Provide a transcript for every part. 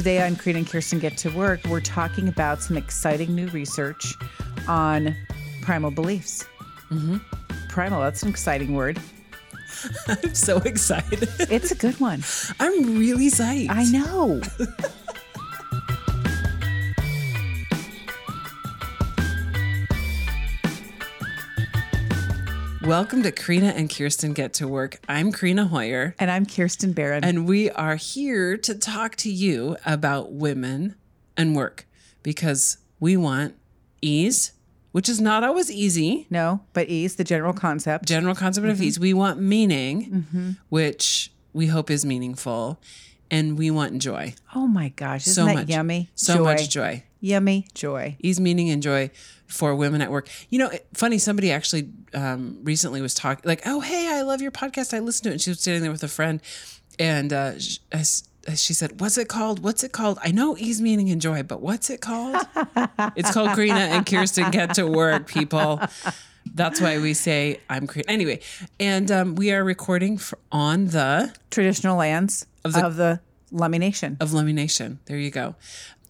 today on Crina and Kirsten Get to Work, we're talking about some exciting new research on primal beliefs. Mm-hmm. Primal, that's an exciting word. I'm so excited. It's a good one. I'm really psyched. I know. Welcome to Crina and Kirsten Get to Work. I'm Crina Hoyer, And I'm Kirsten Barron. and we are here to talk to you about women and work because we want ease, which is not always easy. no, but ease, the general concept. General concept Mm-hmm. of ease. We want meaning, which we hope is meaningful, and we want joy. oh my gosh, isn't So that much yummy? So joy. much joy. Yummy joy. ease, meaning, and joy for women at work. You know, it- funny, somebody actually um, recently was talking, like, oh, hey, I love your podcast. I listen to it. And she was sitting there with a friend, and uh, sh- as, as she said, What's it called? What's it called? I know ease, meaning, and joy, but what's it called? it's called Crina and Kirsten Get to Work, people. That's why we say I'm Crina. Anyway, and um, we are recording for, on the Traditional lands of the- the, Lummi Nation. of Lummi Nation. There you go.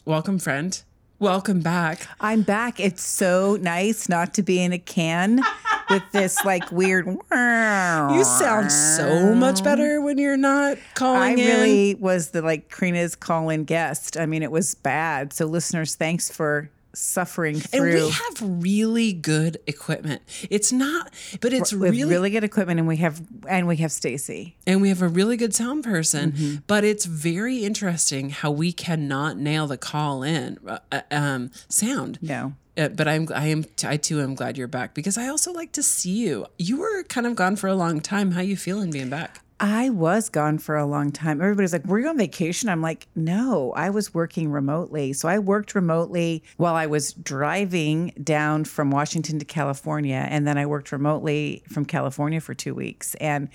Welcome, friend. Welcome back. I'm back. It's so nice not to be in a can with this like weird. You sound so much better when you're not calling I in. really was the like Crina's call in guest. I mean, it was bad. So, listeners, thanks for suffering and through we have really good equipment. It's not, but it's with really, really, good equipment, and we have and we have Stacy. and we have a really good sound person. Mm-hmm. But it's very interesting how we cannot nail the call in uh, uh, um, sound. No, Uh, but I'm I am I too am glad you're back because I also like to see you. You were kind of gone for a long time. How you feeling being back? I was gone for a long time. Everybody's like, "Were you on vacation?" I'm like, "No, I was working remotely." So I worked remotely while I was driving down from Washington to California, and then I worked remotely from California for two weeks. And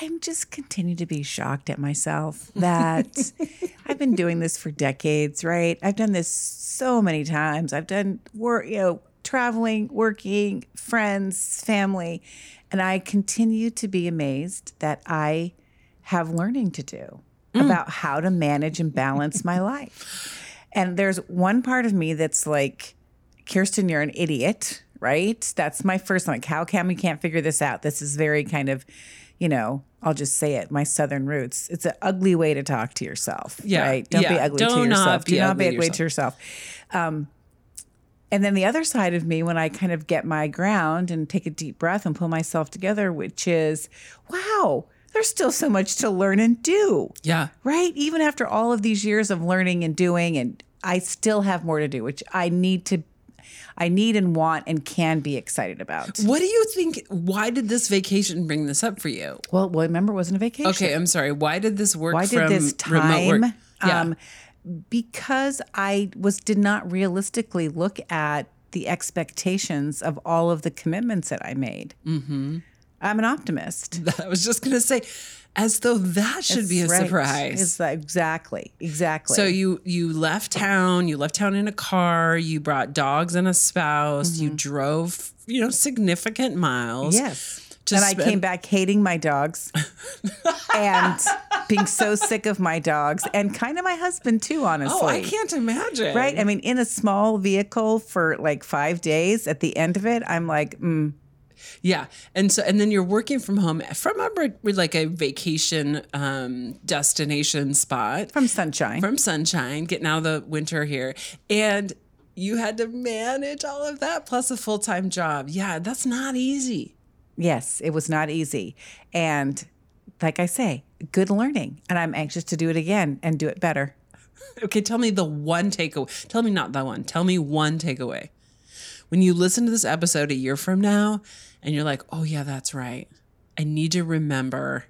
I'm just continue to be shocked at myself that I've been doing this for decades, right? I've done this so many times. I've done work, you know, traveling, working, friends, family, and I continue to be amazed that I have learning to do about how to manage and balance my life. And there's one part of me that's like, Kirsten, you're an idiot, right? That's my first like, how come we can't figure this out? This is very kind of, you know, I'll just say it, my southern roots. It's an ugly way to talk to yourself. Yeah, Right. Don't be ugly to Do not yourself. be Do not ugly be to ugly to yourself. Um, and then the other side of me, when I kind of get my ground and take a deep breath and pull myself together, which is, wow, there's still so much to learn and do Yeah. right? Even after all of these years of learning and doing, and I still have more to do, which I need to, I need and want and can be excited about. What do you think? Why did this vacation bring this up for you? Well, well, remember, it wasn't a vacation. Okay, I'm sorry. Why did this work? Why did this time? Yeah. Um, because I was did not realistically look at the expectations of all of the commitments that I made. Mm-hmm. I'm an optimist. I was just gonna say, as though that should be a Right. surprise. It's like- exactly, exactly. so you you left town. You left town in a car. You brought dogs and a spouse. You drove, you know, significant miles. Mm-hmm. Yes. To and I came back hating my dogs and being so sick of my dogs and kind of my husband too, honestly. Oh, I can't imagine. Right? I mean, in a small vehicle for like five days, at the end of it, I'm like, mm, Yeah, and so and then you're working from home from a like a vacation um, destination spot from sunshine. from sunshine, getting out of the winter here, and you had to manage all of that plus a full time job. Yeah, that's not easy. Yes, it was not easy. And like I say, good learning. And I'm anxious to do it again and do it better. Okay, tell me the one takeaway. Tell me not that one. Tell me one takeaway. When you listen to this episode a year from now, and you're like, "Oh yeah, that's right," I need to remember.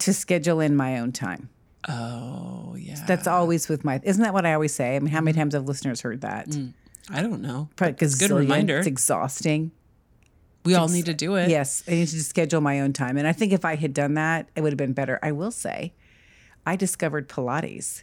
To schedule in my own time. Oh yeah, That's always with my, isn't that what I always say? I mean, how many mm. times have listeners heard that? Mm. I don't know. Probably a good reminder. It's exhausting. We all need to do it. Yes, I need to schedule my own time. And I think if I had done that, it would have been better. I will say, I discovered Pilates.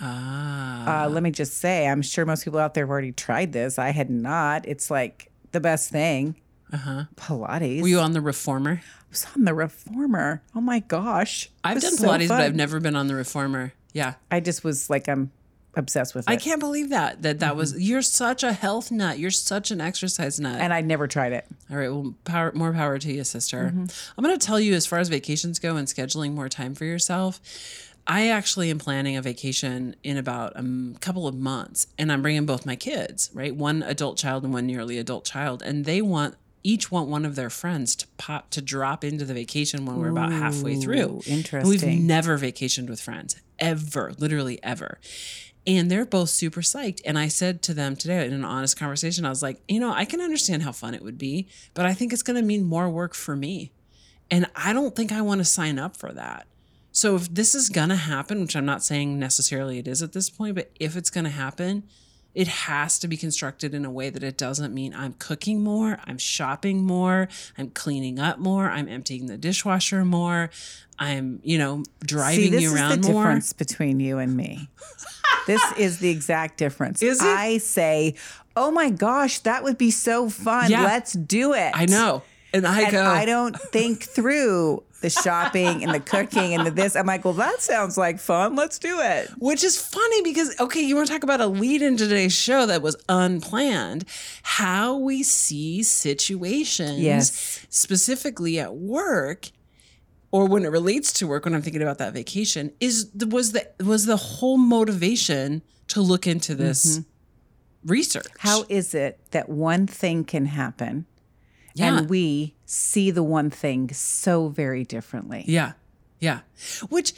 Ah. Uh, let me just say, I'm sure most people out there have already tried this. I had not. It's like the best thing. Uh-huh. Pilates. Were you on the reformer? I was on the reformer. Oh my gosh. I've done was so Pilates, but. I've never been on the reformer. Yeah. I just was like, I'm obsessed with it. I can't believe that. That that was you're such a health nut. You're such an exercise nut. and I never tried it. All right, well, power more power to you, sister. Mm-hmm. I'm going to tell you as far as vacations go and scheduling more time for yourself. I actually am planning a vacation in about a couple of months, and I'm bringing both my kids, right? One adult child and one nearly adult child, and they want each want one of their friends to pop to drop into the vacation when we're about halfway through. Ooh, And we've never vacationed with friends ever, literally ever. And they're both super psyched. And I said to them today in an honest conversation, I was like, you know, I can understand how fun it would be, but I think it's going to mean more work for me. And I don't think I want to sign up for that. So if this is going to happen, which I'm not saying necessarily it is at this point, but if it's going to happen, it has to be constructed in a way that it doesn't mean I'm cooking more, I'm shopping more, I'm cleaning up more, I'm emptying the dishwasher more, I'm, you know, driving See, this you is the around more. difference between you and me. this is the exact difference. Is it? I say, "Oh my gosh, that would be so fun. Yeah. Let's do it." I know. And I And go, I don't think through the shopping and the cooking and the this. I'm like, well, that sounds like fun. Let's do it. Which is funny because, okay, you want to talk about a lead in today's show that was unplanned. How we see situations, Yes. specifically at work, or when it relates to work. When I'm thinking about that vacation, is was the was the whole motivation to look into this mm-hmm. research? How is it that one thing can happen Yeah. and we see the one thing so very differently? Yeah. Yeah. Which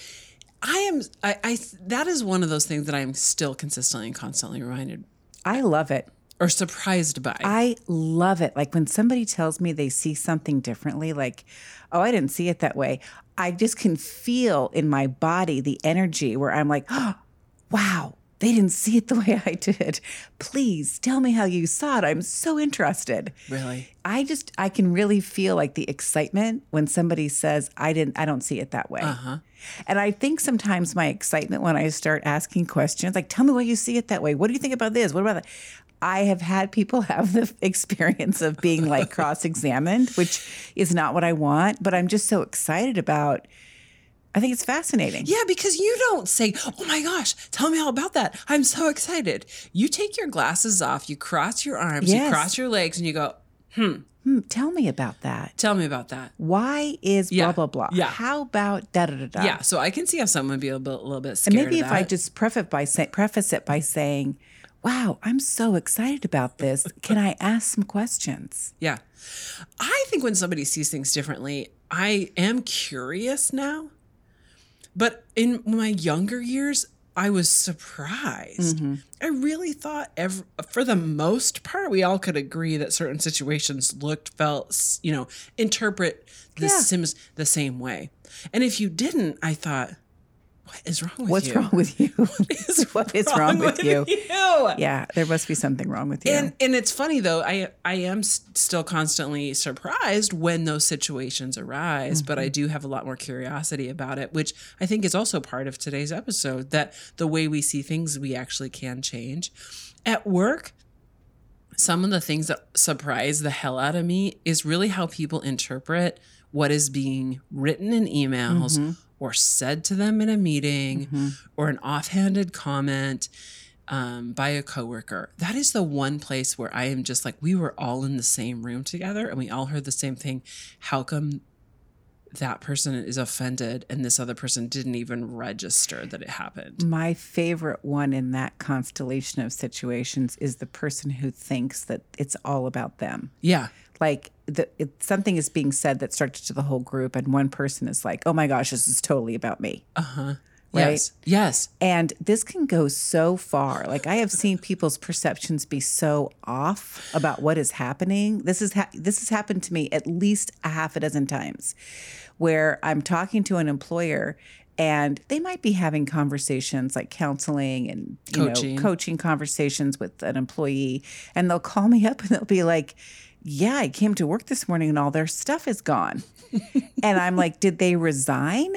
I am I, I that is one of those things that I'm still consistently and constantly reminded I love it. or surprised by. I love it. Like when somebody tells me they see something differently, like, oh, I didn't see it that way. I just can feel in my body the energy where I'm like, oh, wow, they didn't see it the way I did. Please tell me how you saw it. I'm so interested. really. I just I can really feel like the excitement when somebody says I didn't I don't see it that way. Uh-huh. And I think sometimes my excitement when I start asking questions like tell me why you see it that way. What do you think about this? What about that? I have had people have the experience of being like cross-examined, which is not what I want, but I'm just so excited about I think it's fascinating. Yeah, because you don't say, "Oh my gosh, tell me all about that." I'm so excited. You take your glasses off, you cross your arms, you cross your legs, and you go, Hmm, tell me about that. "Tell me about that." Why is Yeah. blah blah blah? Yeah. How about da da da da? Yeah, so I can see how someone would be a, a little bit scared. And maybe if I just preface by say, preface it by saying, "Wow, I'm so excited about this. Can I ask some questions?" Yeah. I think when somebody sees things differently, I am curious now. But in my younger years, I was surprised. Mm-hmm. I really thought, ev for the most part, we all could agree that certain situations looked, felt, you know, interpret the Yeah. Sims the same way. And if you didn't, I thought, what is wrong with What's you? wrong with you? what is wrong with you? you? Yeah, there must be something wrong with you. And and it's funny though. I I am still constantly surprised when those situations arise, but I Mm-hmm. do have a lot more curiosity about it, which I think is also part of today's episode. That the way we see things, we actually can change. At work, some of the things that surprise the hell out of me is really how people interpret what is being written in emails Mm-hmm. Or said to them in a meeting or an offhanded comment um, by a coworker. That is the one place where I am just like, we were all in the same room together and we all heard the same thing. How come that person is offended and this other person didn't even register that it happened? My favorite one in that constellation of situations is the person who thinks that it's all about them. Yeah. Like the, it, something is being said that starts to the whole group, and one person is like, "Oh my gosh, this is totally about me." Uh huh. Right? Yes. Yes. And this can go so far. Like I have seen people's perceptions be so off about what is happening. This is ha- this has happened to me at least a half a dozen times, where I'm talking to an employer and they might be having conversations like counseling and you Coaching. know coaching conversations with an employee, and they'll call me up and they'll be like. Yeah, I came to work this morning and all their stuff is gone. and I'm like, did they resign?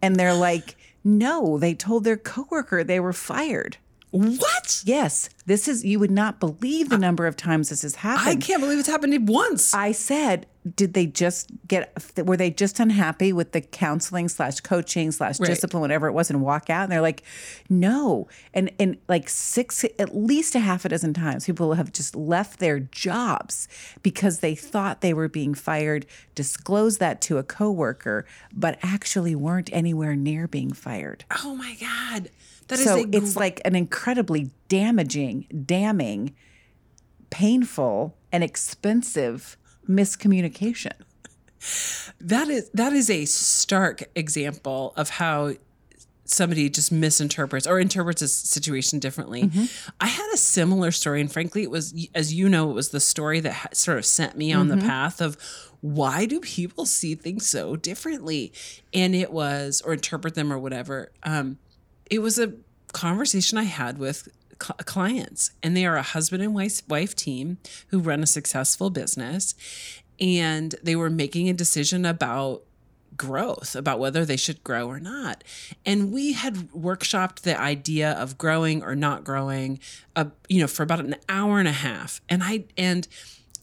And they're like, no, they told their coworker they were fired. What? Yes, this is, you would not believe the number of times this has happened. I can't believe it's happened once. I said, did they just get, were they just unhappy with the counseling slash coaching slash Right. discipline, whatever it was, and walk out? And they're like, no. And, and like six, at least a half a dozen times, people have just left their jobs because they thought they were being fired, disclosed that to a coworker, but actually weren't anywhere near being fired. oh my god. That is So a it's like an incredibly damaging, damning, painful, and expensive miscommunication. that is that is a stark example of how somebody just misinterprets or interprets a situation differently. I had a similar story, and frankly, it was as you know, it was the story that ha- sort of sent me on the path of why do people see things so differently, and it was or interpret them or whatever. Um, it was a conversation I had with cl- clients, and they are a husband and wife wife team who run a successful business, and they were making a decision about growth about whether they should grow or not. And we had workshopped the idea of growing or not growing uh, you know for about an hour and a half. And i and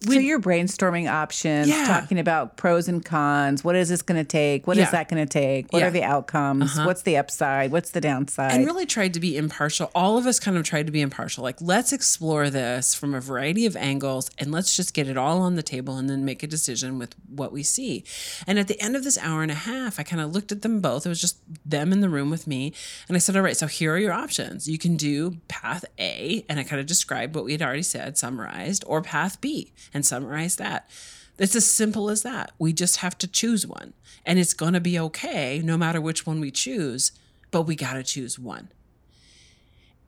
so you're brainstorming options, Yeah. talking about pros and cons. What is this going to take? What is Yeah. that going to take? What Yeah. Uh-huh. are the outcomes? What's the upside? What's the downside? and really tried to be impartial. All of us kind of tried to be impartial. Like, let's explore this from a variety of angles and let's just get it all on the table and then make a decision with what we see. And at the end of this hour and a half, I kind of looked at them both. It was just them in the room with me. And I said, All right, so here are your options. You can do path A, and I kind of described what we had already said, summarized, or path B and summarize that. It's as simple as that. We just have to choose one. And it's going to be okay no matter which one we choose, but we got to choose one.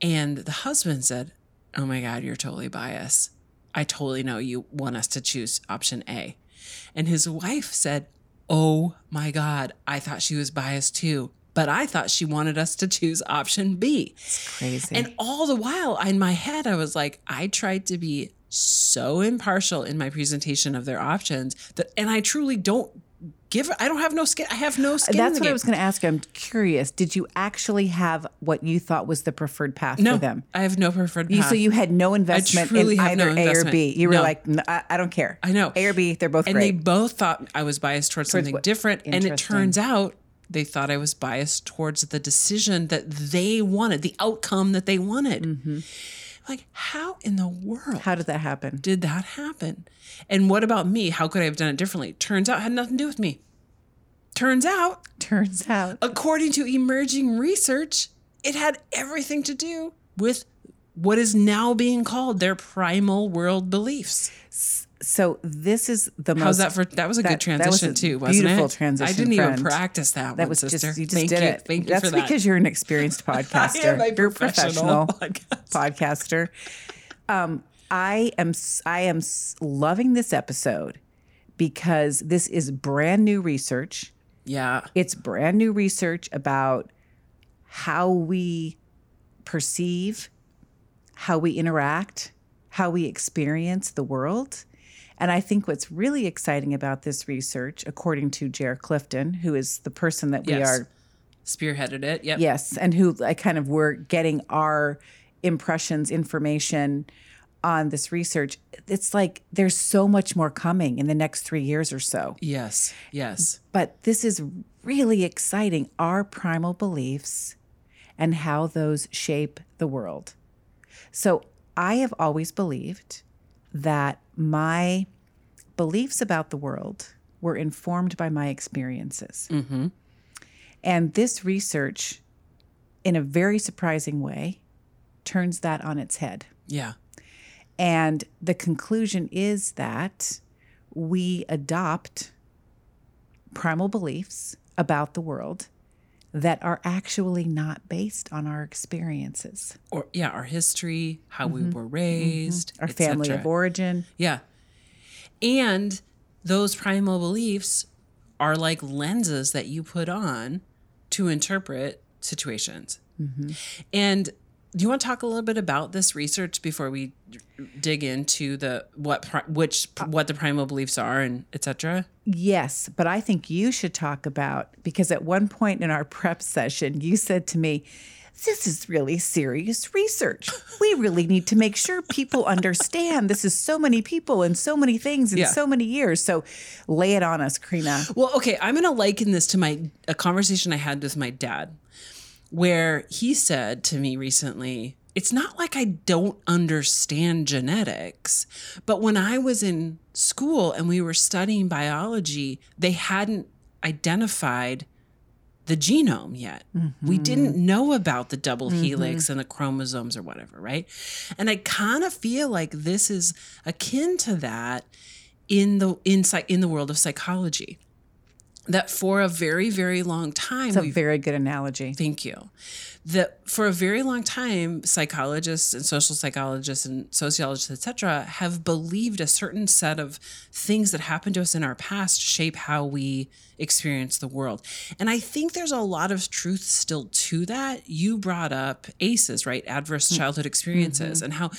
And the husband said, Oh my God, you're totally biased. I totally know you want us to choose option A. And his wife said, Oh my God, I thought she was biased too, but I thought she wanted us to choose option B. It's crazy. And all the while in my head, I was like, I tried to be so impartial in my presentation of their options that, and I truly don't give, I don't have no skin. I have no skin. in That's what I was going to ask you. I'm curious. Did you actually have what you thought was the preferred path No, for them? I have no preferred You, path. so you had no investment in either no A or. B. You were like, I, I don't care. I know. A or B, they're both and they both thought I was biased towards, something what- different. And it turns out they thought I was biased towards the decision that they wanted, the outcome that they wanted. Mm-hmm. Like, how in the world How did that happen? did that happen? And what about me? How could I have done it differently? Turns out it had nothing to do with me. Turns out, Turns out. according to emerging research, it had everything to do with what is now being called their primal world beliefs. So this is the most. How's that for? That was a that- good that was transition a too, wasn't beautiful it? transition, I didn't friend. even practice that. That one, was sister. just you just Thank did you. it. Thank you That's for that. because you're an experienced podcaster. I am a you're a professional professional podcaster. podcaster. Um, I am I am loving this episode because this is brand new research. Yeah, It's brand new research about how we perceive, how we interact, how we experience the world. And I think what's really exciting about this research, according to Jer Clifton, who is the person that we Yes. are spearheaded it. Yep. Yes, and who I kind of were getting our impressions, information on this research. It's like there's so much more coming in the next three years or so. Yes. Yes. But this is really exciting. Our primal beliefs and how those shape the world. So I have always believed that my beliefs about the world were informed by my experiences. Mm-hmm. And this research, in a very surprising way, turns that on its head. Yeah. And the conclusion is that we adopt primal beliefs about the world that are actually not based on our experiences, Or yeah, our history, how we mm-hmm. were raised, mm-hmm. our family of origin. Yeah. And those primal beliefs are like lenses that you put on to interpret situations. Mm-hmm. And do you want to talk a little bit about this research before we dig into the what which what the primal beliefs are and etc. Yes, but I think you should talk about because at one point in our prep session, you said to me, this is really serious research. We really need to make sure people understand this is so many people and so many things in Yeah. so many years. So lay it on us, Crina. Well, okay, I'm going to liken this to my a conversation I had with my dad where he said to me recently, it's not like I don't understand genetics, but when I was in school and we were studying biology, they hadn't identified the genome yet. We mm-hmm. didn't know about the double mm-hmm. helix and the chromosomes or whatever, right? And I kind of feel like this is akin to that in the in in the world of psychology. That for a very very long time It's a very good analogy. Thank you. That for a very long time, psychologists and social psychologists and sociologists, etc., have believed a certain set of things that happened to us in our past shape how we experience the world. And I think there's a lot of truth still to that. You brought up ACEs, right? Adverse mm-hmm. childhood experiences, mm-hmm. and how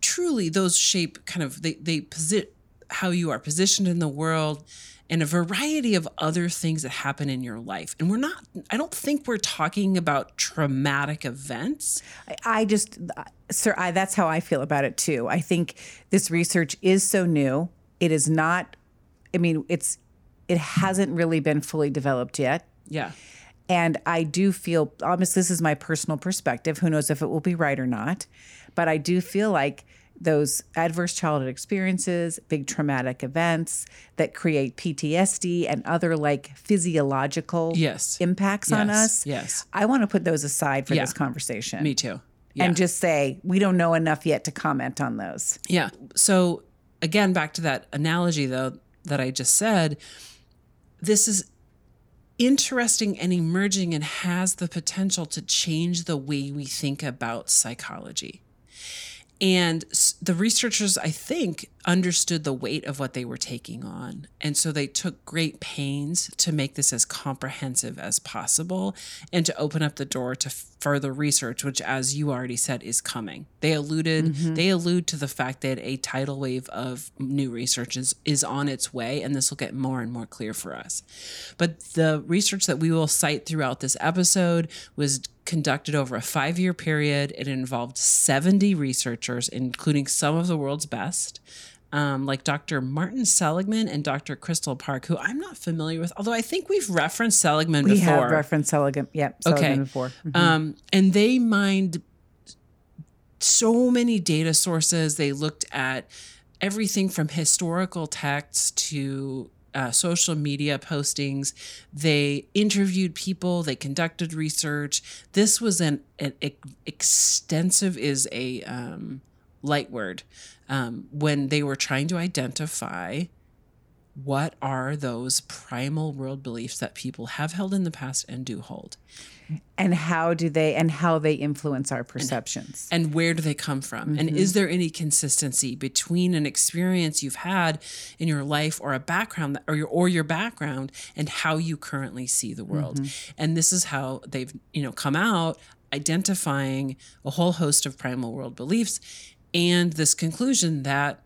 truly those shape kind of they they posit how you are positioned in the world and a variety of other things that happen in your life. And we're not I don't think we're talking about traumatic events. I- I just, sir, I, that's how I feel about it too. I think this research is so new. It is not, I mean, it's, it hasn't really been fully developed yet. Yeah. And I do feel, obviously, this is my personal perspective. Who knows if it will be right or not? But I do feel like those adverse childhood experiences, big traumatic events that create PTSD and other like physiological Yes. impacts on us. yes. I want to put those aside for Yeah. this conversation. Me too. Yeah. And just say, we don't know enough yet to comment on those. Yeah. So again, back to that analogy though that I just said, this is interesting and emerging and has the potential to change the way we think about psychology. And the researchers, I think, understood the weight of what they were taking on. And so they took great pains to make this as comprehensive as possible and to open up the door to further research, which, as you already said, is coming. They alluded, mm-hmm. they allude to the fact that a tidal wave of new research is, is on its way, and this will get more and more clear for us. But the research that we will cite throughout this episode was conducted over a five year period. It involved 70 researchers, including some of the world's best. Um, like Dr. Martin Seligman and Dr. Crystal Park, who I'm not familiar with, although I think we've referenced Seligman We before. have referenced Seligman. Yep, Seligman Okay. before. Um, and they mined so many data sources. They looked at everything from historical texts to uh, social media postings. They interviewed people. They conducted research. This was an, an ex- extensive is a um, light word um, when they were trying to identify what are those primal world beliefs that people have held in the past and do hold. And how do they, and how they influence our perceptions. and where do they come from? And is there any consistency between an experience you've had in your life or a background that, or your or your background and how you currently see the world? And this is how they've you know come out identifying a whole host of primal world beliefs and this conclusion that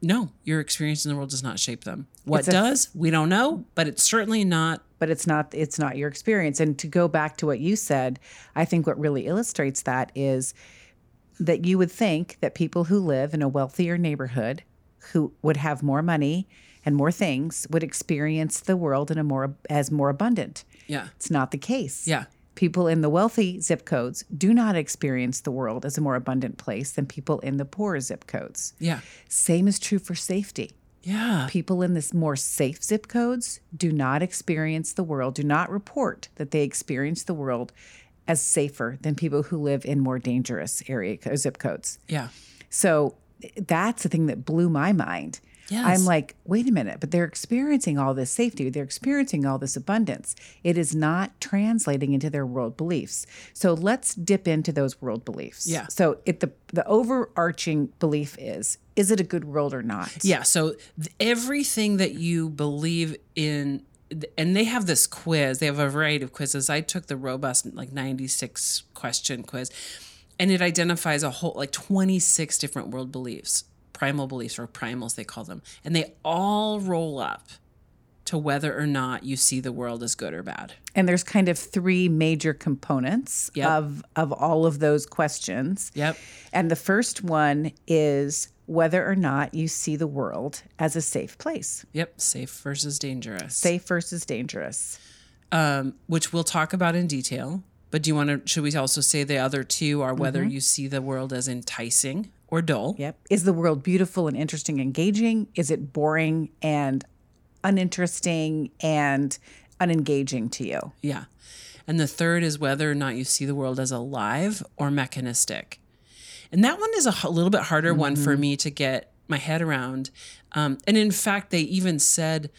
no your experience in the world does not shape them. What It's a- does we don't know but it's certainly not but it's not it's not your experience. And to go back to what you said i think what really illustrates that is that you would think that people who live in a wealthier neighborhood who would have more money and more things would experience the world in a more as more abundant. Yeah. It's not the case. Yeah people in the wealthy zip codes do not experience the world as a more abundant place than people in the poorer zip codes. Yeah. Same is true for safety. Yeah. People in this more safe zip codes do not experience the world, do not report that they experience the world as safer than people who live in more dangerous area zip codes. yeah. So that's the thing that blew my mind. Yes. I'm like, wait a minute, but they're experiencing all this safety, they're experiencing all this abundance. It is not translating into their world beliefs. So let's dip into those world beliefs. Yeah. So it the the overarching belief is is it a good world or not? Yeah. So th- everything that you believe in, and they have this quiz. They have a variety of quizzes. I took the robust like ninety six question quiz, and it identifies a whole like twenty six different world beliefs, primal beliefs or primals they call them, and they all roll up to whether or not you see the world as good or bad. And there's kind of three major components Yep. of of all of those questions. Yep. And the first one is whether or not you see the world as a safe place. Yep. Safe versus dangerous. Safe versus dangerous. um, which we'll talk about in detail. But do you want to? Should we also say the other two are whether you see the world as enticing or dull? Yep. Is the world beautiful and interesting, engaging? Is it boring and uninteresting and unengaging to you? Yeah. And the third is whether or not you see the world as alive or mechanistic. And that one is a little bit harder one for me to get my head around. Um, and in fact, they even said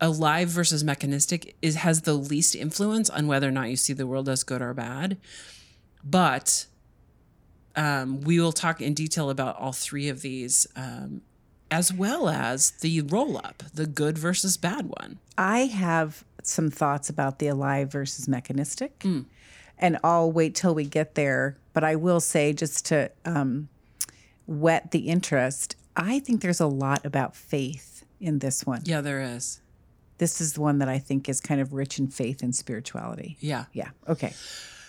alive versus mechanistic is has the least influence on whether or not you see the world as good or bad. But um, we will talk in detail about all three of these, um, as well as the roll up, the good versus bad one. I have some thoughts about the alive versus mechanistic, and I'll wait till we get there. But I will say, just to um, whet the interest, I think there's a lot about faith in this one. Yeah, there is. This is the one that I think is kind of rich in faith and spirituality. Yeah. Yeah. Okay.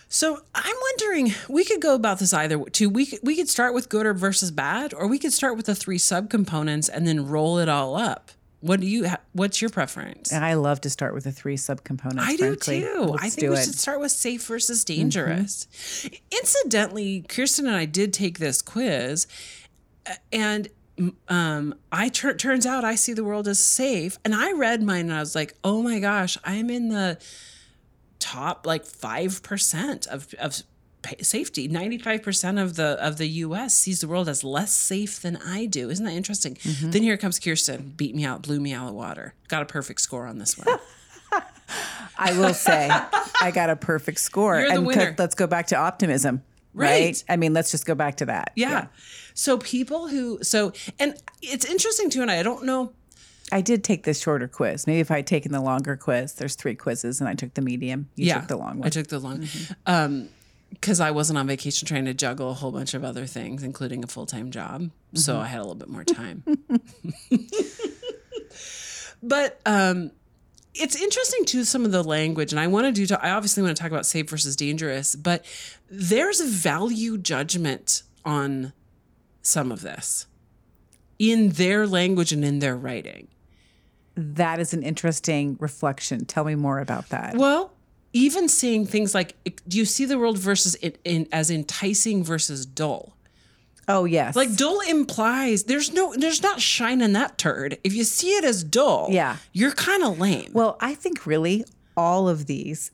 So I'm wondering, we could go about this either two. We could, we could start with good or versus bad, or we could start with the three subcomponents and then roll it all up. What do you? What's your preference? And I love to start with the three subcomponents. I do frankly. too. Let's I think do we it. Mm-hmm. should start with safe versus dangerous. Incidentally, Kirsten and I did take this quiz, and um, I tur- turns out I see the world as safe. And I read mine, and I was like, oh my gosh, I'm in the top like five percent of of safety. Ninety five percent of the of the U.S. sees the world as less safe than I do. Isn't that interesting? Mm-hmm. Then here comes Kirsten, beat me out, blew me out of water. Got a perfect score on this one. I will say I got a perfect score. And winner. let's go back to optimism. Right. Right. I mean, let's just go back to that. Yeah. So people who so and it's interesting too, and I don't know. I did take this shorter quiz. Maybe if I had taken the longer quiz, there's three quizzes and I took the medium. You yeah, took the long one. I took the long, um, because I wasn't on vacation trying to juggle a whole bunch of other things, including a full time job. So I had a little bit more time. but um, it's interesting too some of the language, and I want to do. I obviously want to talk about safe versus dangerous, but there's a value judgment on some of this in their language and in their writing. That is an interesting reflection. Tell me more about that. Well, even seeing things like, "Do you see the world versus it in, as enticing versus dull?" oh, yes. Like dull implies there's no, there's not shine in that turd. If you see it as dull, Yeah. you're kind of lame. well, I think really all of these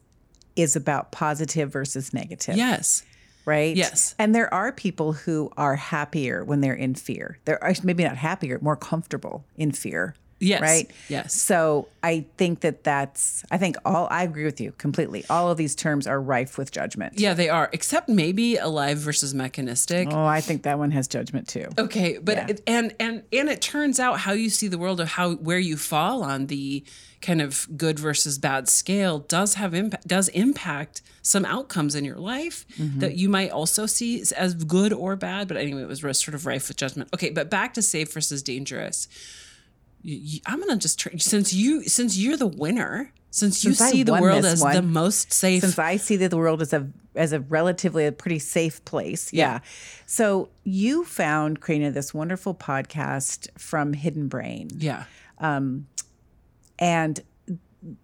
is about positive versus negative. yes, right? Yes. And there are people who are happier when they're in fear. They're uh, maybe not happier, more comfortable in fear. Yes. Right. Yes. So I think that that's. I think all. I agree with you completely. All of these terms are rife with judgment. yeah, they are. Except maybe alive versus mechanistic. Oh, I think that one has judgment too. Okay, but Yeah. it, and and and it turns out how you see the world of how where you fall on the kind of good versus bad scale does have impact does impact some outcomes in your life Mm-hmm. that you might also see as- as good or bad. But anyway, it was sort of rife with judgment. Okay, but back to safe versus dangerous. You- you- I'm gonna just tr- since you since you're the winner since you Since I see the world as one, the most safe. Since I see that the world as a as a relatively a pretty safe place. Yeah. Yeah. So you found Crina this wonderful podcast from Hidden Brain, yeah, um, and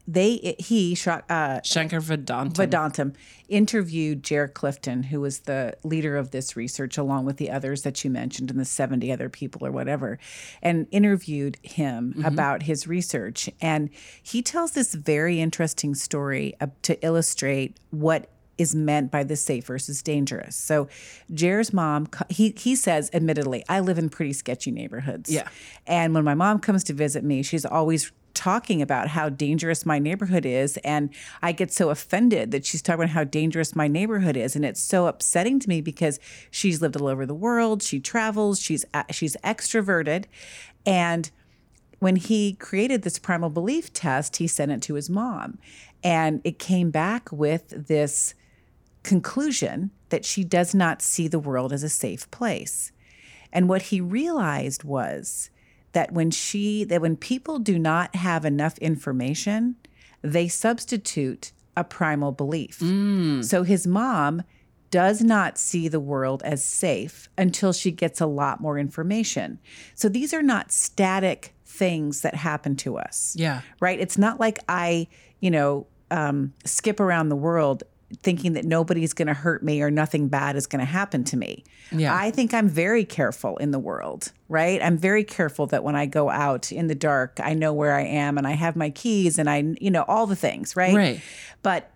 they he shot uh, Shankar Vedantam. Vedantam interviewed Jared Clifton, who was the leader of this research, along with the others that you mentioned and the 70 other people or whatever, and interviewed him about his research. And he tells this very interesting story uh, to illustrate what is meant by the safe versus dangerous. So Jared's mom, he he says, admittedly, I live in pretty sketchy neighborhoods. Yeah. And when my mom comes to visit me, she's always talking about how dangerous my neighborhood is. And I get so offended that she's talking about how dangerous my neighborhood is. And it's so upsetting to me because she's lived all over the world. She travels, she's, uh, she's extroverted. And when he created this primal belief test, he sent it to his mom. And it came back with this conclusion that she does not see the world as a safe place. And what he realized was that when she that when people do not have enough information, they substitute a primal belief. So his mom does not see the world as safe until she gets a lot more information. So these are not static things that happen to us. Yeah. Right? It's not like I, you know, um, skip around the world thinking that nobody's going to hurt me or nothing bad is going to happen to me. Yeah. I think I'm very careful in the world, right? I'm very careful that when I go out in the dark, I know where I am and I have my keys and I, you know, all the things, right? Right. But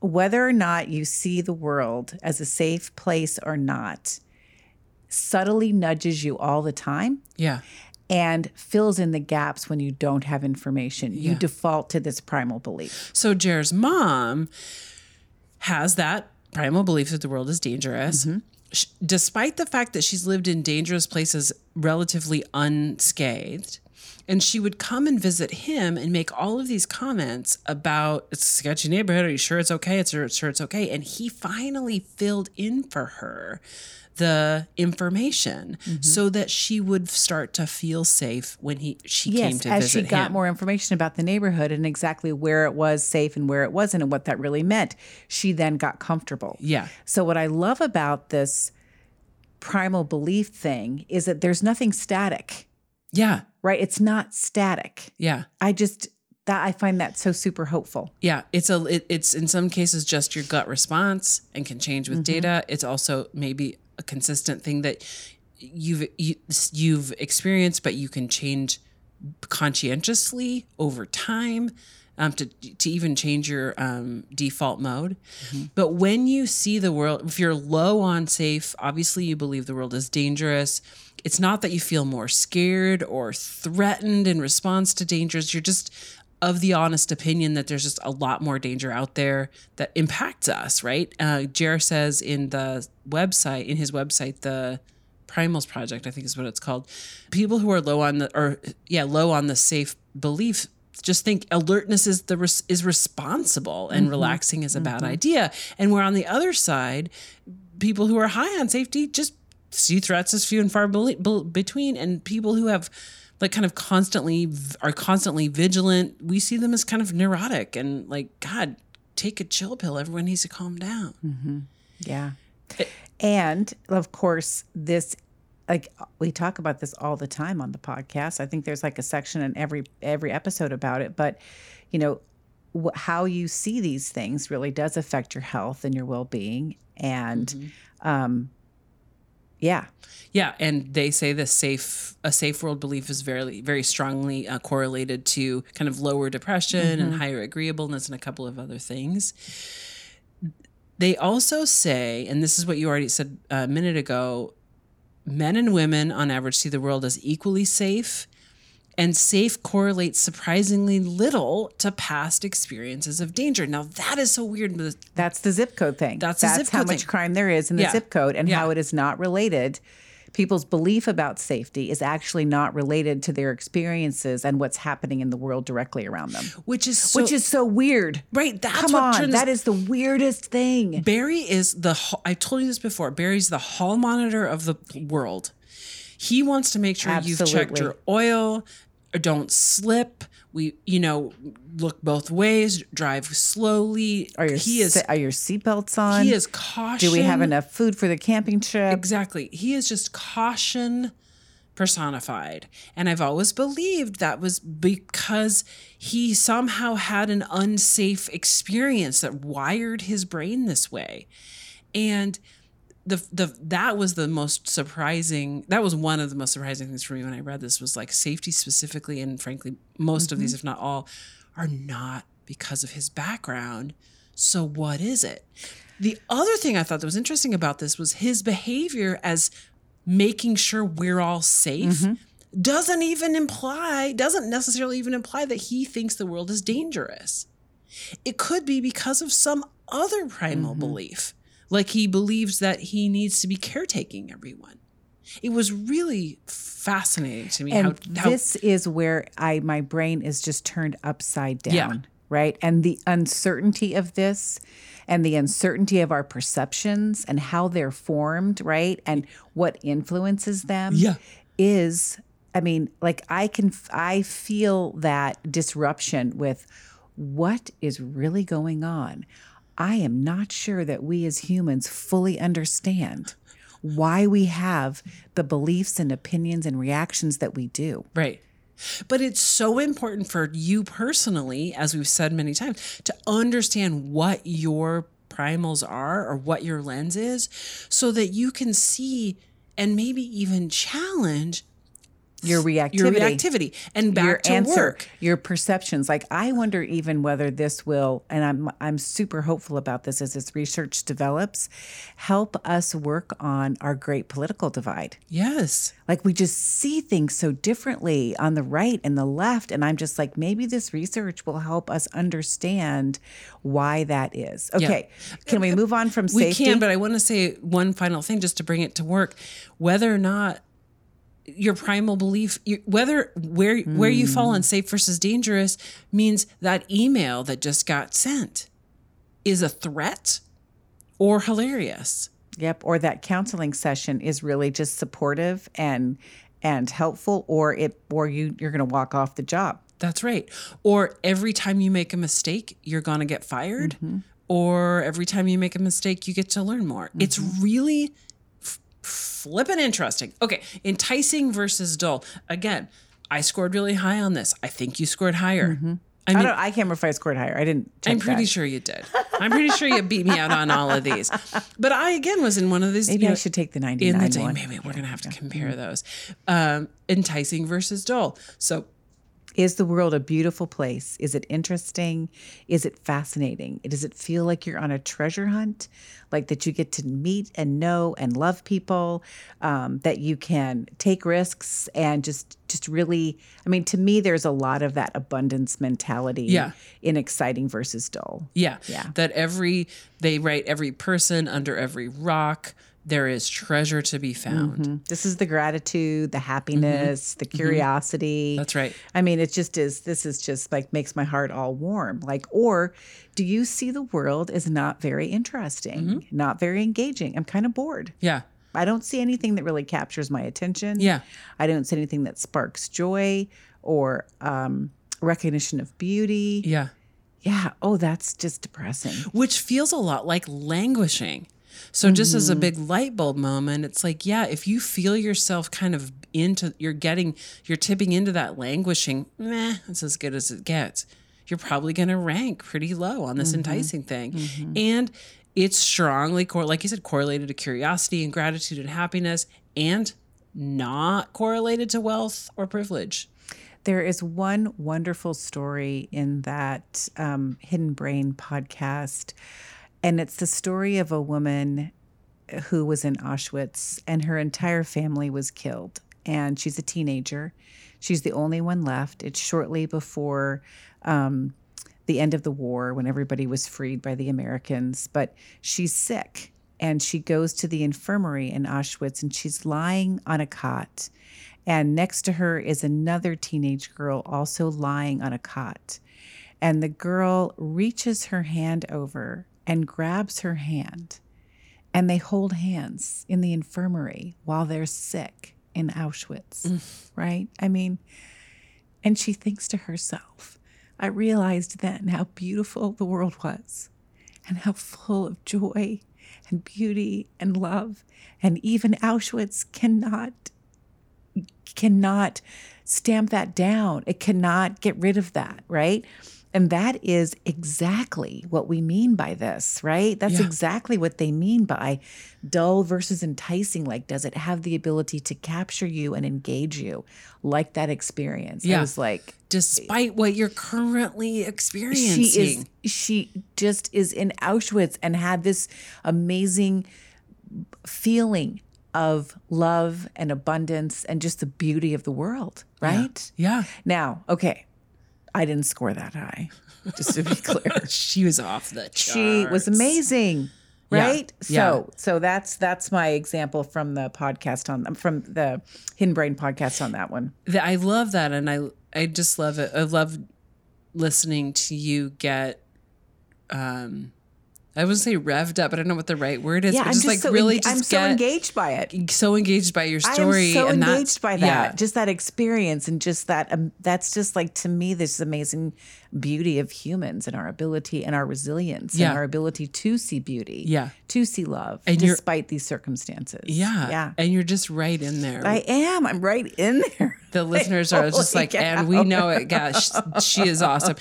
whether or not you see the world as a safe place or not subtly nudges you all the time Yeah. and fills in the gaps when you don't have information. You default to this primal belief. So Jer's mom has that primal belief that the world is dangerous. Mm-hmm. Sh- Despite the fact that she's lived in dangerous places relatively unscathed, and she would come and visit him and make all of these comments about it's a sketchy neighborhood. Are you sure it's okay? It's sure it's okay. And he finally filled in for her the information mm-hmm. so that she would start to feel safe when he she came Yes, to as visit she got him. more information about the neighborhood and exactly where it was safe and where it wasn't and what that really meant, she then got comfortable. Yeah. So what I love about this primal belief thing is that there's nothing static, yeah. right? It's not static. Yeah. I just that I find that so super hopeful. Yeah, it's a it, it's in some cases just your gut response and can change with mm-hmm. data. It's also maybe a consistent thing that you've you, you've experienced, but you can change conscientiously over time. Um, to to even change your um, default mode, but when you see the world, if you're low on safe, obviously you believe the world is dangerous. It's not that you feel more scared or threatened in response to dangers. You're just of the honest opinion that there's just a lot more danger out there that impacts us, right? Uh, Jer says in the website, in his website, the Primals Project, I think is what it's called. People who are low on the, or yeah, low on the safe belief, just think alertness is the res- is responsible and relaxing is a bad idea. And we're on the other side, people who are high on safety just see threats as few and far bel- bel- between, and people who have like kind of constantly are constantly vigilant. We see them as kind of neurotic and like God, take a chill pill. Everyone needs to calm down. Mm-hmm. Yeah. Eh. And of course, this like we talk about this all the time on the podcast. I think there's like a section in every every episode about it, but you know, wh- how you see these things really does affect your health and your well-being and mm-hmm. um yeah. Yeah, and they say the safe a safe world belief is very very strongly uh, correlated to kind of lower depression and higher agreeableness and a couple of other things. They also say, and this is what you already said a minute ago, men and women on average see the world as equally safe. And safe correlates surprisingly little to past experiences of danger. Now that is so weird. That's the zip code thing. That's the zip how code much thing. crime there is in the Yeah. zip code and Yeah. how it is not related. People's belief about safety is actually not related to their experiences and what's happening in the world directly around them. Which is so, Which is so weird. right. That's Come on, turns that is the weirdest thing. Barry is the I've told you this before. Barry's the hall monitor of the world. He wants to make sure you've checked your oil, don't slip. We, you know, look both ways, drive slowly. Are your he is are your seatbelts on? he is caution. Do we have enough food for the camping trip? Exactly. He is just caution personified. And I've always believed that was because he somehow had an unsafe experience that wired his brain this way. And the the that was the most surprising that was one of the most surprising things for me when I read this was like safety specifically and frankly most of these mm-hmm. if not all are not because of his background. So what is it? The other thing I thought that was interesting about this was his behavior as making sure we're all safe mm-hmm. doesn't even imply, doesn't necessarily even imply that he thinks the world is dangerous. It could be because of some other primal mm-hmm. belief, like he believes that he needs to be caretaking everyone. It was really fascinating to me and how, how this is where I my brain is just turned upside down. Yeah. Right. And the uncertainty of this and the uncertainty of our perceptions and how they're formed, right? And what influences them Yeah. is I mean, like I can, I feel that disruption with what is really going on. I am not sure that we as humans fully understand why we have the beliefs and opinions and reactions that we do. Right. But it's so important for you personally, as we've said many times, to understand what your primals are or what your lens is so that you can see and maybe even challenge your reactivity, your reactivity and back your to answer, work. your perceptions. Like I wonder even whether this will, and I'm I'm super hopeful about this as this research develops, help us work on our great political divide. Yes. Like we just see things so differently on the right and the left, and I'm just like maybe this research will help us understand why that is. Okay, can we move on from We safety? can, but I want to say one final thing just to bring it to work. Whether or not your primal belief, you- whether where where you fall on safe versus dangerous, means that email that just got sent is a threat or hilarious. Yep. Or that counseling session is really just supportive and and helpful, or it or you you're going to walk off the job. That's right. Or every time you make a mistake, you're going to get fired. Mm-hmm. Or every time you make a mistake, you get to learn more. It's Mm-hmm. really f- flippin' interesting. Okay, enticing versus dull. Again, I scored really high on this. I think you scored higher. I I mean, don't. I can't remember if I scored higher. I didn't. I'm pretty that. sure you did. I'm pretty sure you beat me out on all of these. But I again was in one of these. Maybe you I should take the in 99 the day. one. Maybe we're gonna have to compare those. Um, enticing versus dull. So Is the world a beautiful place? Is it interesting? Is it fascinating? Does it feel like you're on a treasure hunt? Like that you get to meet and know and love people, um, that you can take risks and just just really I mean, to me there's a lot of that abundance mentality Yeah. in exciting versus dull. Yeah. Yeah. That every they write every person under every rock there is treasure to be found. This is the gratitude, the happiness, the curiosity. That's right. I mean, it just is. This is just like makes my heart all warm. Like, or do you see the world as not very interesting, Mm-hmm. not very engaging? I'm kind of bored. Yeah. I don't see anything that really captures my attention. Yeah. I don't see anything that sparks joy or um, recognition of beauty. Yeah. Yeah. Oh, that's just depressing. Which feels a lot like languishing. So just as a mm-hmm. big light bulb moment, it's like, yeah, if you feel yourself kind of into you're getting you're tipping into that languishing, meh, it's as good as it gets. You're probably gonna rank pretty low on this mm-hmm. enticing thing. Mm-hmm. And it's strongly cor like you said, correlated to curiosity and gratitude and happiness and not correlated to wealth or privilege. There is one wonderful story in that um, Hidden Brain podcast, and it's the story of a woman who was in Auschwitz, and her entire family was killed. And she's a teenager. She's the only one left. It's shortly before um, the end of the war when everybody was freed by the Americans, but she's sick. And she goes to the infirmary in Auschwitz and she's lying on a cot. And next to her is another teenage girl also lying on a cot. And the girl reaches her hand over and grabs her hand. And they hold hands in the infirmary while they're sick in Auschwitz, mm. right? I mean, and she thinks to herself, I realized then how beautiful the world was and how full of joy and beauty and love. And even Auschwitz cannot cannot stamp that down. It cannot get rid of that, right? And that is exactly what we mean by this, right? That's Yeah. exactly what they mean by dull versus enticing. Like, does it have the ability to capture you and engage you like that experience? I Yeah. was like, Despite what you're currently experiencing. she is she just is in Auschwitz and had this amazing feeling of love and abundance and just the beauty of the world, right? yeah. Now, okay, I didn't score that high, just to be clear. She was off the charts. she was amazing. Right. yeah. So so that's that's my example from the podcast on from the Hidden Brain podcast on that one. I love that, and I I just love it. I love listening to you get um I wouldn't say revved up, but I don't know what the right word is. Yeah, but I'm just, just like so really en- just I'm so engaged by it. so engaged by your story. So and engaged by that. yeah. Just that experience and just that. Um, that's just like to me this amazing beauty of humans and our ability and our resilience Yeah. and our ability to see beauty. Yeah. To see love And despite these circumstances. Yeah. Yeah. And you're just right in there. I am. I'm right in there. the listeners are just like, and we know it. Gosh, she is awesome.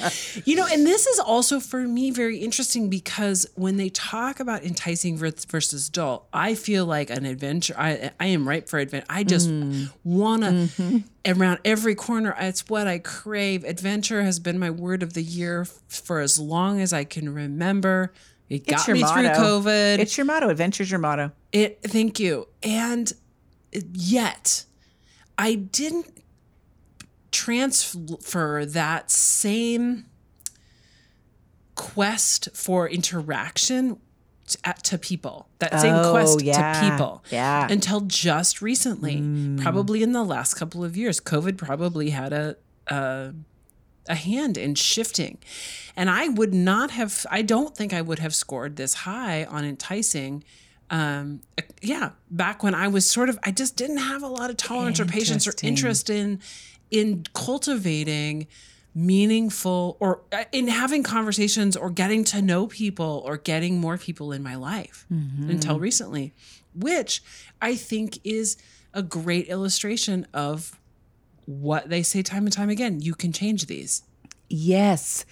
You know, and this is also for me very interesting because when they talk about enticing versus dull, I feel like an adventure. I I am ripe for adventure. I just Mm. wanna Mm-hmm. Around every corner. It's what I crave. Adventure has been my word of the year for as long as I can remember. It got It's your me motto. through COVID. It's your motto. Adventure's your motto. It. Thank you. And yet, I didn't transfer that same quest for interaction to, to people. That same Oh, quest yeah. to people. Yeah. Until just recently, probably in the last couple of years, COVID probably had a. a a hand in shifting. And I would not have, I don't think I would have scored this high on enticing. Um, yeah, back when I was sort of, I just didn't have a lot of tolerance or patience or interest in, in cultivating meaningful or uh, in having conversations or getting to know people or getting more people in my life until recently, which I think is a great illustration of what they say time and time again. You can change these. Yes.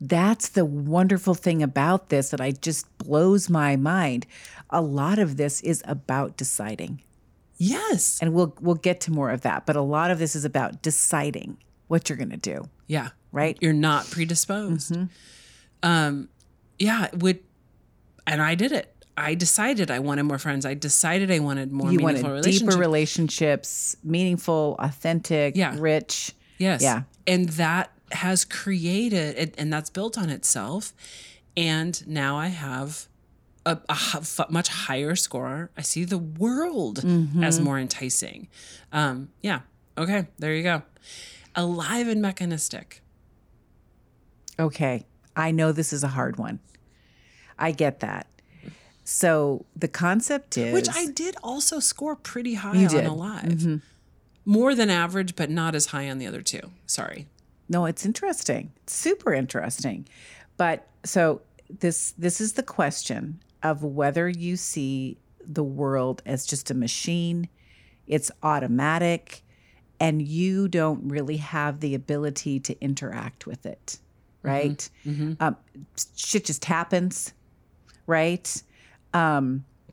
That's the wonderful thing about this that I just blows my mind. A lot of this is about deciding. Yes. And we'll we'll get to more of that, but a lot of this is about deciding what you're going to do, Yeah. right? You're not predisposed. Um, yeah. Would and I did it. I decided I wanted more friends. I decided I wanted more You meaningful wanted relationships. deeper relationships, meaningful, authentic, Yeah. rich. Yes. Yeah. And that has created, and- and that's built on itself. And now I have a, a h- f- much higher score. I see the world as Mm-hmm. more enticing. Um, yeah. Okay. There you go. Alive and mechanistic. Okay. I know this is a hard one. I get that. So the concept is Which I did also score pretty high You on did. Alive. Mm-hmm. More than average, but not as high on the other two. Sorry. No, it's interesting. It's super interesting. But so this this is the question of whether you see the world as just a machine, it's automatic, and you don't really have the ability to interact with it, right? Um, shit just happens, right?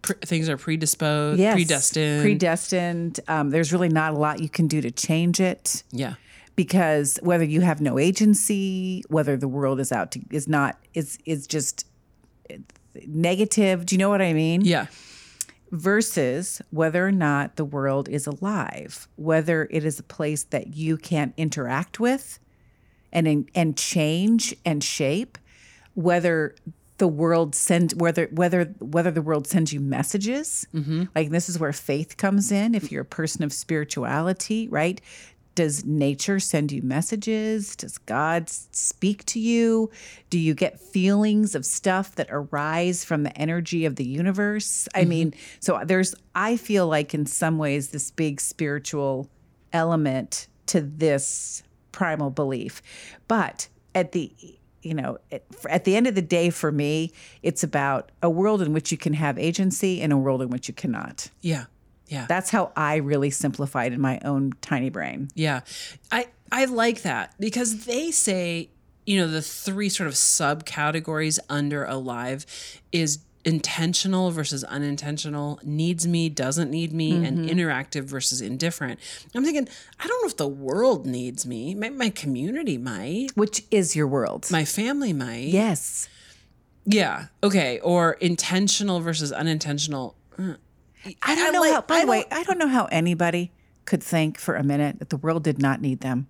Pre- things are predisposed, Yes, predestined. Predestined. Um, there's really not a lot you can do to change it. yeah. because whether you have no agency, whether the world is out to is not is is just negative. Do you know what I mean? Yeah. Versus whether or not the world is alive, whether it is a place that you can interact with and and change and shape, whether the world send whether whether whether the world sends you messages. Mm-hmm. Like this is where faith comes in. If you're a person of spirituality right does nature send you messages? Does god speak to you? Do you get feelings of stuff that arise from the energy of the universe? I mm-hmm. mean so there's i feel like in some ways this big spiritual element to this primal belief. But at the you know at, at the end of the day for me it's about a world in which you can have agency and a world in which you cannot. Yeah. Yeah. that's how i really simplified in my own tiny brain Yeah. I I like that because they say, you know, the three sort of subcategories under alive is intentional versus unintentional, needs me, doesn't need me, and mm-hmm. interactive versus indifferent. I'm thinking, I don't know if the world needs me. My, my community might. which is your world My family might. yes Yeah. Okay. Or intentional versus unintentional. Uh, I don't know like- how by the way i don't know how anybody could think for a minute that the world did not need them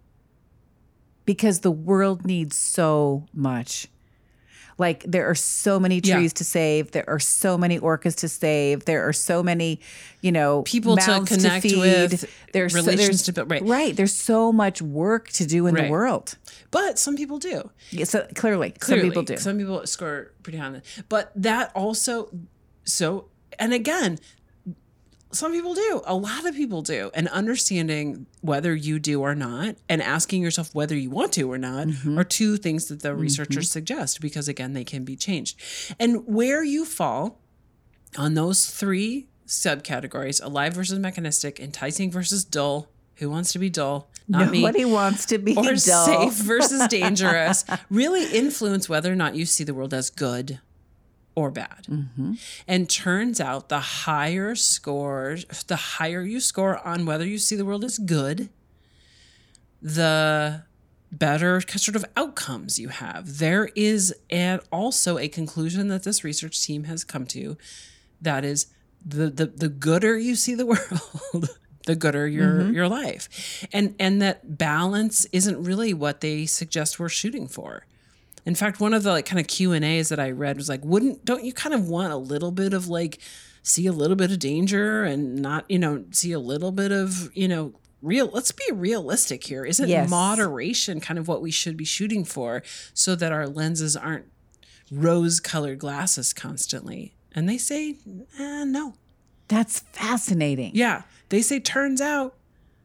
because the world needs so much Like there are so many Yeah. trees to save. There are so many orcas to save. There are so many, you know, People to connect feed. with, There's relations there's, to build- right. Right. There's so much work to do in Right. the world. But some people do. Yeah, So clearly, Clearly, some people do. Some people score pretty high on that. But that also, so, and again, some people do. A lot of people do. And understanding whether you do or not and asking yourself whether you want to or not Mm-hmm. are two things that the researchers suggest because, again, they can be changed. And where you fall on those three subcategories alive versus mechanistic, enticing versus dull. Who wants to be dull? Not me Nobody wants to be or dull. safe versus dangerous really influence whether or not you see the world as good or bad. Mm-hmm. And turns out the higher scores, the higher you score on whether you see the world as good, the better sort of outcomes you have. There is and also a conclusion that this research team has come to that is the the, the gooder you see the world the gooder your your life and and that balance isn't really what they suggest we're shooting for in fact one of the like kind of q and a's that i read was like wouldn't don't you kind of want a little bit of like see a little bit of danger and not you know see a little bit of you know real let's be realistic here isn't Yes. moderation kind of what we should be shooting for so that our lenses aren't rose colored glasses constantly and they say eh, no That's fascinating. yeah, they say turns out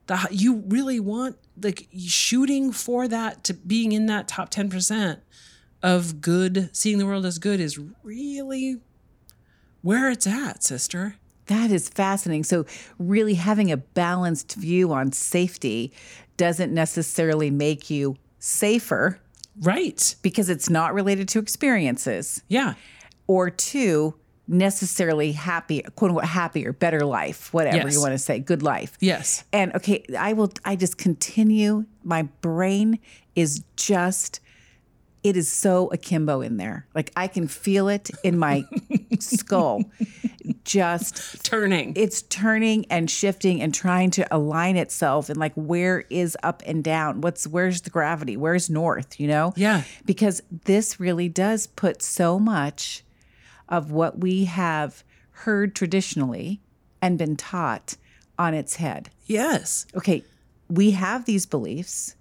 the you really want like shooting for that to being in that top 10% of good seeing the world as good is really where it's at, sister. That is fascinating. So, really having a balanced view on safety doesn't necessarily make you safer Right. because it's not related to experiences, Yeah. or two, necessarily happy, quote unquote, happier, better life, whatever Yes. you want to say, good life. Yes. And okay, I will, I just continue. My brain is just, it is so akimbo in there. Like I can feel it in my skull. Just Turning. it's turning and shifting and trying to align itself and like where is up and down what's where's the gravity where's north you know Yeah. because this really does put so much of what we have heard traditionally and been taught on its head yes. okay we have these beliefs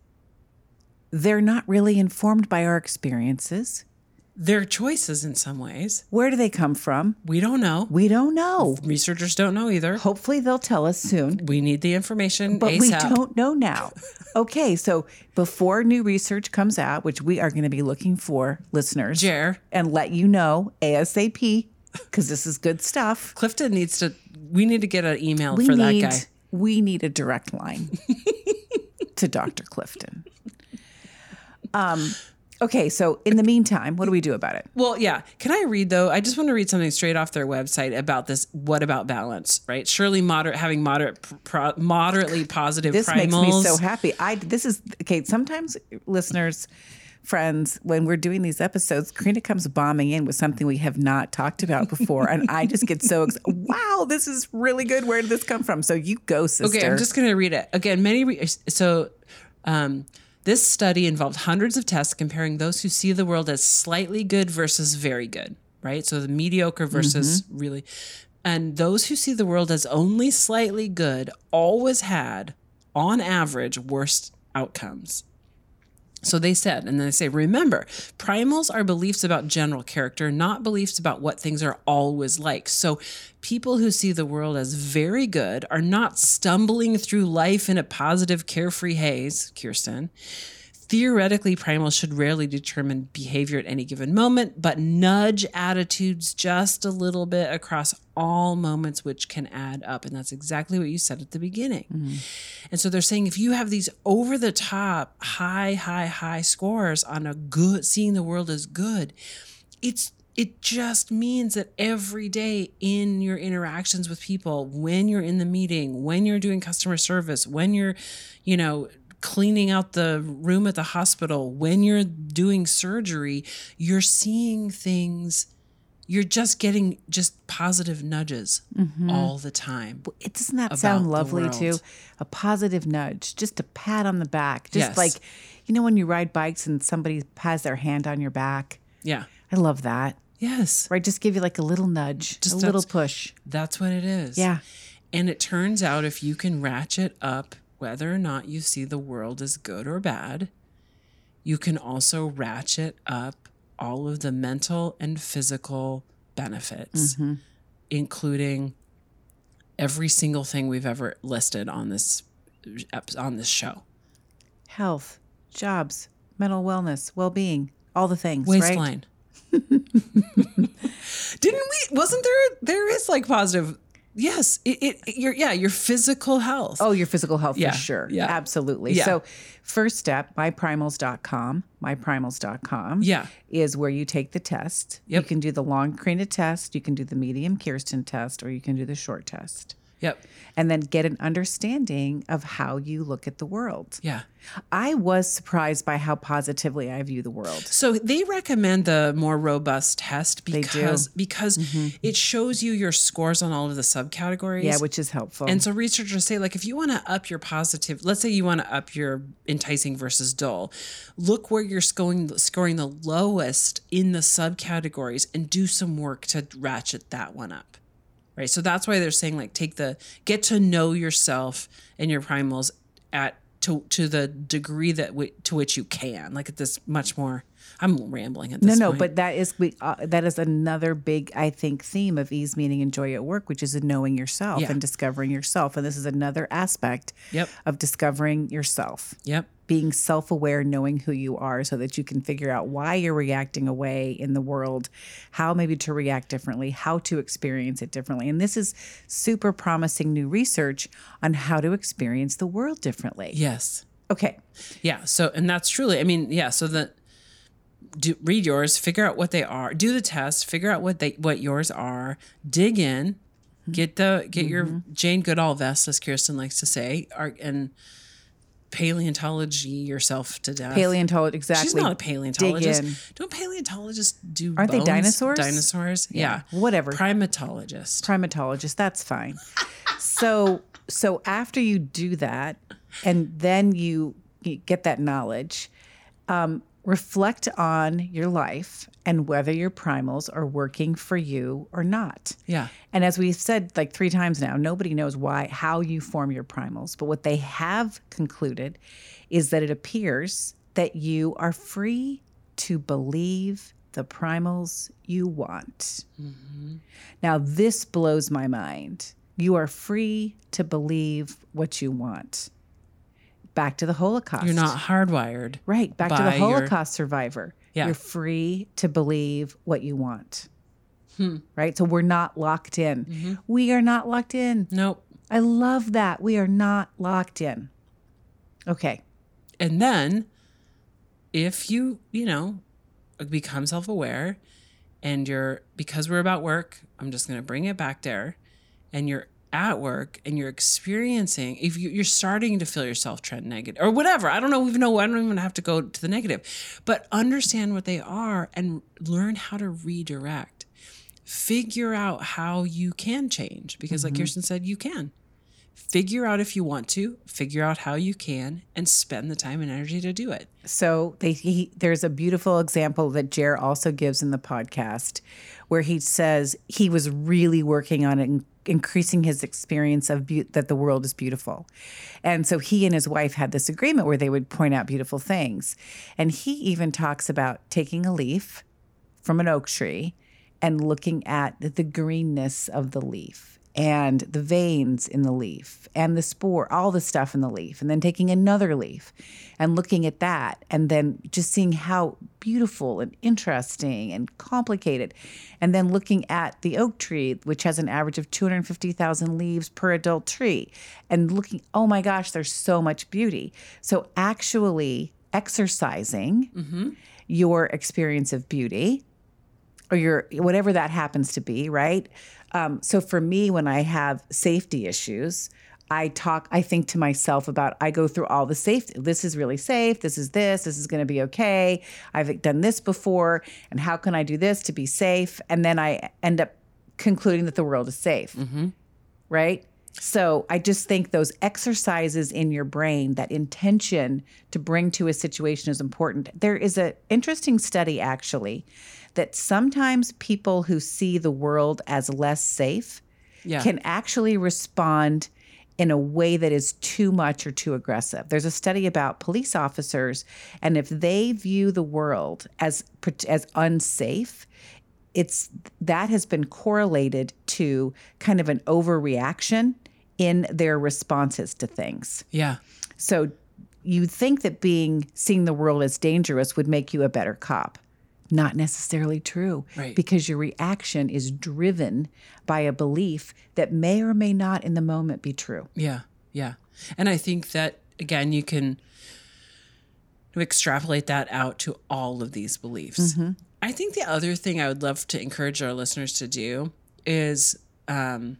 they're not really informed by our experiences Their choices in some ways. where do they come from We don't know. we don't know Researchers don't know either. hopefully they'll tell us soon We need the information but ASAP. we don't know now. Okay, so before new research comes out, which we are going to be looking for listeners, Jer. and let you know ASAP because this is good stuff. Clifton needs to we need to get an email We for need that guy. we need a direct line to Dr. Clifton. Um. Okay, so in the meantime, what do we do about it? Well, yeah. Can I read though? I just want to read something straight off their website about this. What about balance? Right? Surely moderate, having moderate, pro, moderately positive This primals. makes me so happy. I this is okay. Sometimes listeners, friends, when we're doing these episodes, Crina comes bombing in with something we have not talked about before, and I just get so excited. Wow, this is really good. Where did this come from? So you go, sister. Okay, I'm just going to read it again. Many re- so. Um, this study involved hundreds of tests comparing those who see the world as slightly good versus very good, right? So the mediocre versus mm-hmm. really. And those who see the world as only slightly good always had, on average, worst outcomes. So they said, and then they say, remember, primals are beliefs about general character, not beliefs about what things are always like. So people who see the world as very good are not stumbling through life in a positive, carefree haze, Kirsten. Theoretically, primals should rarely determine behavior at any given moment, but nudge attitudes just a little bit across all moments, which can add up. And that's exactly what you said at the beginning. Mm-hmm. And so they're saying if you have these over the top, high, high, high scores on a good, seeing the world as good, it's it just means that every day in your interactions with people, when you're in the meeting, when you're doing customer service, when you're, you know, cleaning out the room at the hospital, when you're doing surgery, you're seeing things. You're just getting just positive nudges mm-hmm. all the time. It doesn't that sound lovely too? A positive nudge, just a pat on the back, just Yes. like you know when you ride bikes and somebody has their hand on your back. Yeah. I love that. Yes. Right? Just give you like a little nudge, Just a little push. That's what it is. Yeah. And it turns out if you can ratchet up whether or not you see the world as good or bad, you can also ratchet up all of the mental and physical benefits, mm-hmm. including every single thing we've ever listed on this on this show. Health, jobs, mental wellness, well being, all the things. Right? Waistline. Didn't we? Wasn't there? There is like positive. Yes. It. it your yeah. Your physical health. Oh, your physical health Yeah, for sure. yeah. Absolutely. Yeah. So, first step, myprimals.com, myprimals.com Yeah. is where you take the test. Yep. You can do the long Crina test, you can do the medium Kirsten test, or you can do the short test. Yep. And then get an understanding of how you look at the world. Yeah. I was surprised by how positively I view the world. So they recommend the more robust test because because mm-hmm. it shows you your scores on all of the subcategories. Yeah, which is helpful. and so researchers say like if you want to up your positive, let's say you want to up your enticing versus dull, look where you're scoring scoring the lowest in the subcategories and do some work to ratchet that one up. Right? So that's why they're saying like take the get to know yourself and your primals at to to the degree that w- to which you can. Like at this much more I'm rambling at no, this no, point. but that is we, uh, that is another big, I think, theme of ease, meaning and joy at work, which is knowing yourself Yeah. and discovering yourself. And this is another aspect Yep. of discovering yourself. Yep. being self aware, knowing who you are so that you can figure out why you're reacting away in the world, how maybe to react differently, how to experience it differently. And this is super promising new research on how to experience the world differently. Yes. Okay. Yeah. So, and that's truly, I mean, yeah. So the do, read yours, figure out what they are, do the test, figure out what they what yours are, dig in, get the get your Jane Goodall vest, as Kirsten likes to say, are, and paleontology yourself to death. Paleontologist, exactly. She's not a paleontologist. Don't paleontologists do? Aren't they bones? dinosaurs? Dinosaurs. Yeah. Whatever. Primatologist. primatologist that's fine so so after you do that and then you, you get that knowledge um, reflect on your life and whether your primals are working for you or not Yeah. and as we've said like three times now nobody knows why how you form your primals but what they have concluded is that it appears that you are free to believe the primals you want mm-hmm. now, this blows my mind. You are free to believe what you want. Back to the Holocaust. You're not hardwired. right. Back to the by your- Holocaust survivor. Yeah. You're free to believe what you want. Hmm. Right. So we're not locked in. Mm-hmm. We are not locked in. Nope. I love that. We are not locked in. Okay. And then if you, you know, become self aware and you're, because we're about work, I'm just going to bring it back there, and you're at work and you're experiencing, if you, you're starting to feel yourself trend negative or whatever, I don't know, even know, I don't even have to go to the negative, but understand what they are and learn how to redirect. Figure out how you can change because, like mm-hmm. Kirsten said, you can figure out if you want to, figure out how you can, and spend the time and energy to do it. So they he, there's a beautiful example that Jer also gives in the podcast where he says he was really working on and increasing his experience of be- that the world is beautiful. And so he and his wife had this agreement where they would point out beautiful things. And he even talks about taking a leaf from an oak tree and looking at the greenness of the leaf and the veins in the leaf and the spore, all the stuff in the leaf, and then taking another leaf and looking at that, and then just seeing how beautiful and interesting and complicated, and then looking at the oak tree, which has an average of 250,000 leaves per adult tree, and looking, oh my gosh, there's so much beauty. So actually exercising mm-hmm. your experience of beauty or your whatever that happens to be, right? Um, so for me, when I have safety issues, I talk, I think to myself about, I go through all the safety. This is really safe. This is this. This is going to be okay. I've done this before. And how can I do this to be safe? And then I end up concluding that the world is safe. Right. So I just think those exercises in your brain, that intention to bring to a situation is important. There is an interesting study actually that sometimes people who see the world as less safe Yeah. can actually respond in a way that is too much or too aggressive. There's a study about police officers and if they view the world as as unsafe, it's that has been correlated to kind of an overreaction in their responses to things. yeah. So you think that being seeing the world as dangerous would make you a better cop. Not necessarily true. Right. Because your reaction is driven by a belief that may or may not in the moment be true. Yeah, yeah. And I think that again, you can extrapolate that out to all of these beliefs. I think the other thing I would love to encourage our listeners to do is um,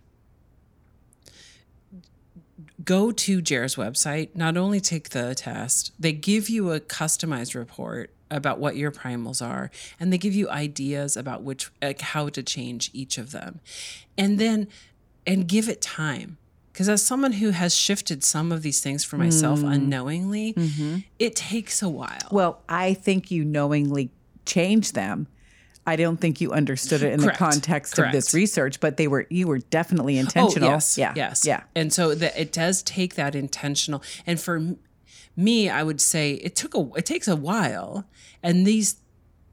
go to Jared's website. Not only take the test, they give you a customized report about what your primals are, and they give you ideas about which, like, how to change each of them, and then and give it time. Because as someone who has shifted some of these things for myself mm. unknowingly, mm-hmm. it takes a while. Well, I think you knowingly changed them. I don't think you understood it in Correct. the context of this research, but they were you were definitely oh, intentional. Oh, yes. Yeah. Yes. Yeah. And so that it does take that intentional. And for me, I would say it took a it takes a while. And these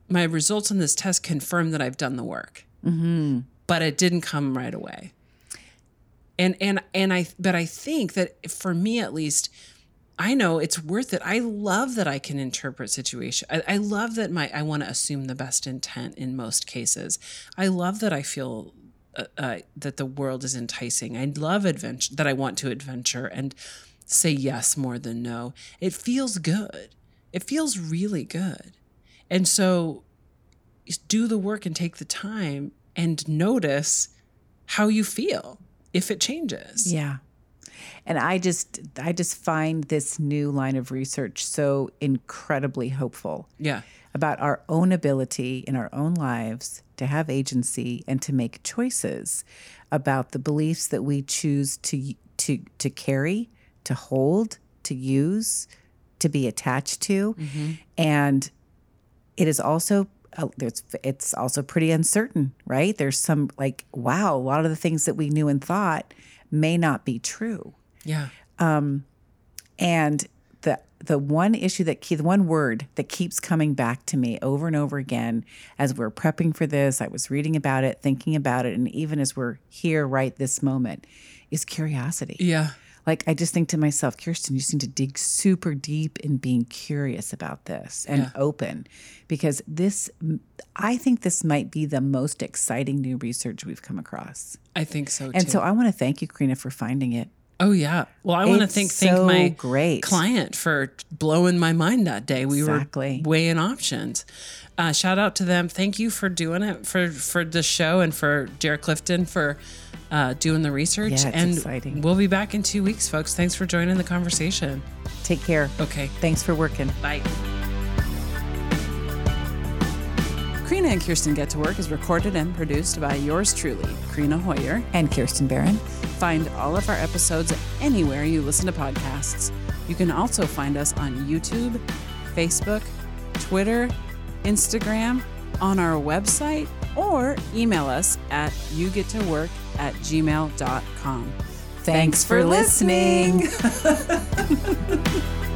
my results on this test confirm that I've done the work. Mm-hmm. But it didn't come right away. And and and I but I think that for me at least, I know it's worth it. I love that I can interpret situation. I, I love that my I want to assume the best intent in most cases. I love that I feel uh, uh, that the world is enticing. I love adventure. That I want to adventure and say yes more than no. It feels good. It feels really good. And so, do the work and take the time and notice how you feel if it changes. Yeah. And I just I just find this new line of research so incredibly hopeful Yeah. about our own ability in our own lives to have agency and to make choices about the beliefs that we choose to to to carry, to hold, to use, to be attached to. And it is also uh, there's it's also pretty uncertain, right? There's some like wow, a lot of the things that we knew and thought may not be true. Yeah. And the the one issue that key, the one word that keeps coming back to me over and over again as we're prepping for this, I was reading about it, thinking about it, and even as we're here right this moment, is curiosity. Yeah. Like I just think to myself, Kirsten, you just need to dig super deep in being curious about this and Yeah. open, because this, I think this might be the most exciting new research we've come across. I think so too. And so I want to thank you, Crina, for finding it. Oh yeah. Well, I want to It's thank thank so my great. client for blowing my mind that day. We Exactly. were weighing options. Uh, shout out to them. Thank you for doing it for for the show and for Jared Clifton for uh, doing the research. Yeah, it's and exciting. we'll be back in two weeks, folks. Thanks for joining the conversation. Take care. Okay. Thanks for working. Bye. Crina and Kirsten Get to Work is recorded and produced by yours truly, Crina Hoyer. And Kirsten Barron. Find all of our episodes anywhere you listen to podcasts. You can also find us on YouTube, Facebook, Twitter, Instagram, on our website, or email us at yougettowork at gmail.com. Thanks, for listening. listening.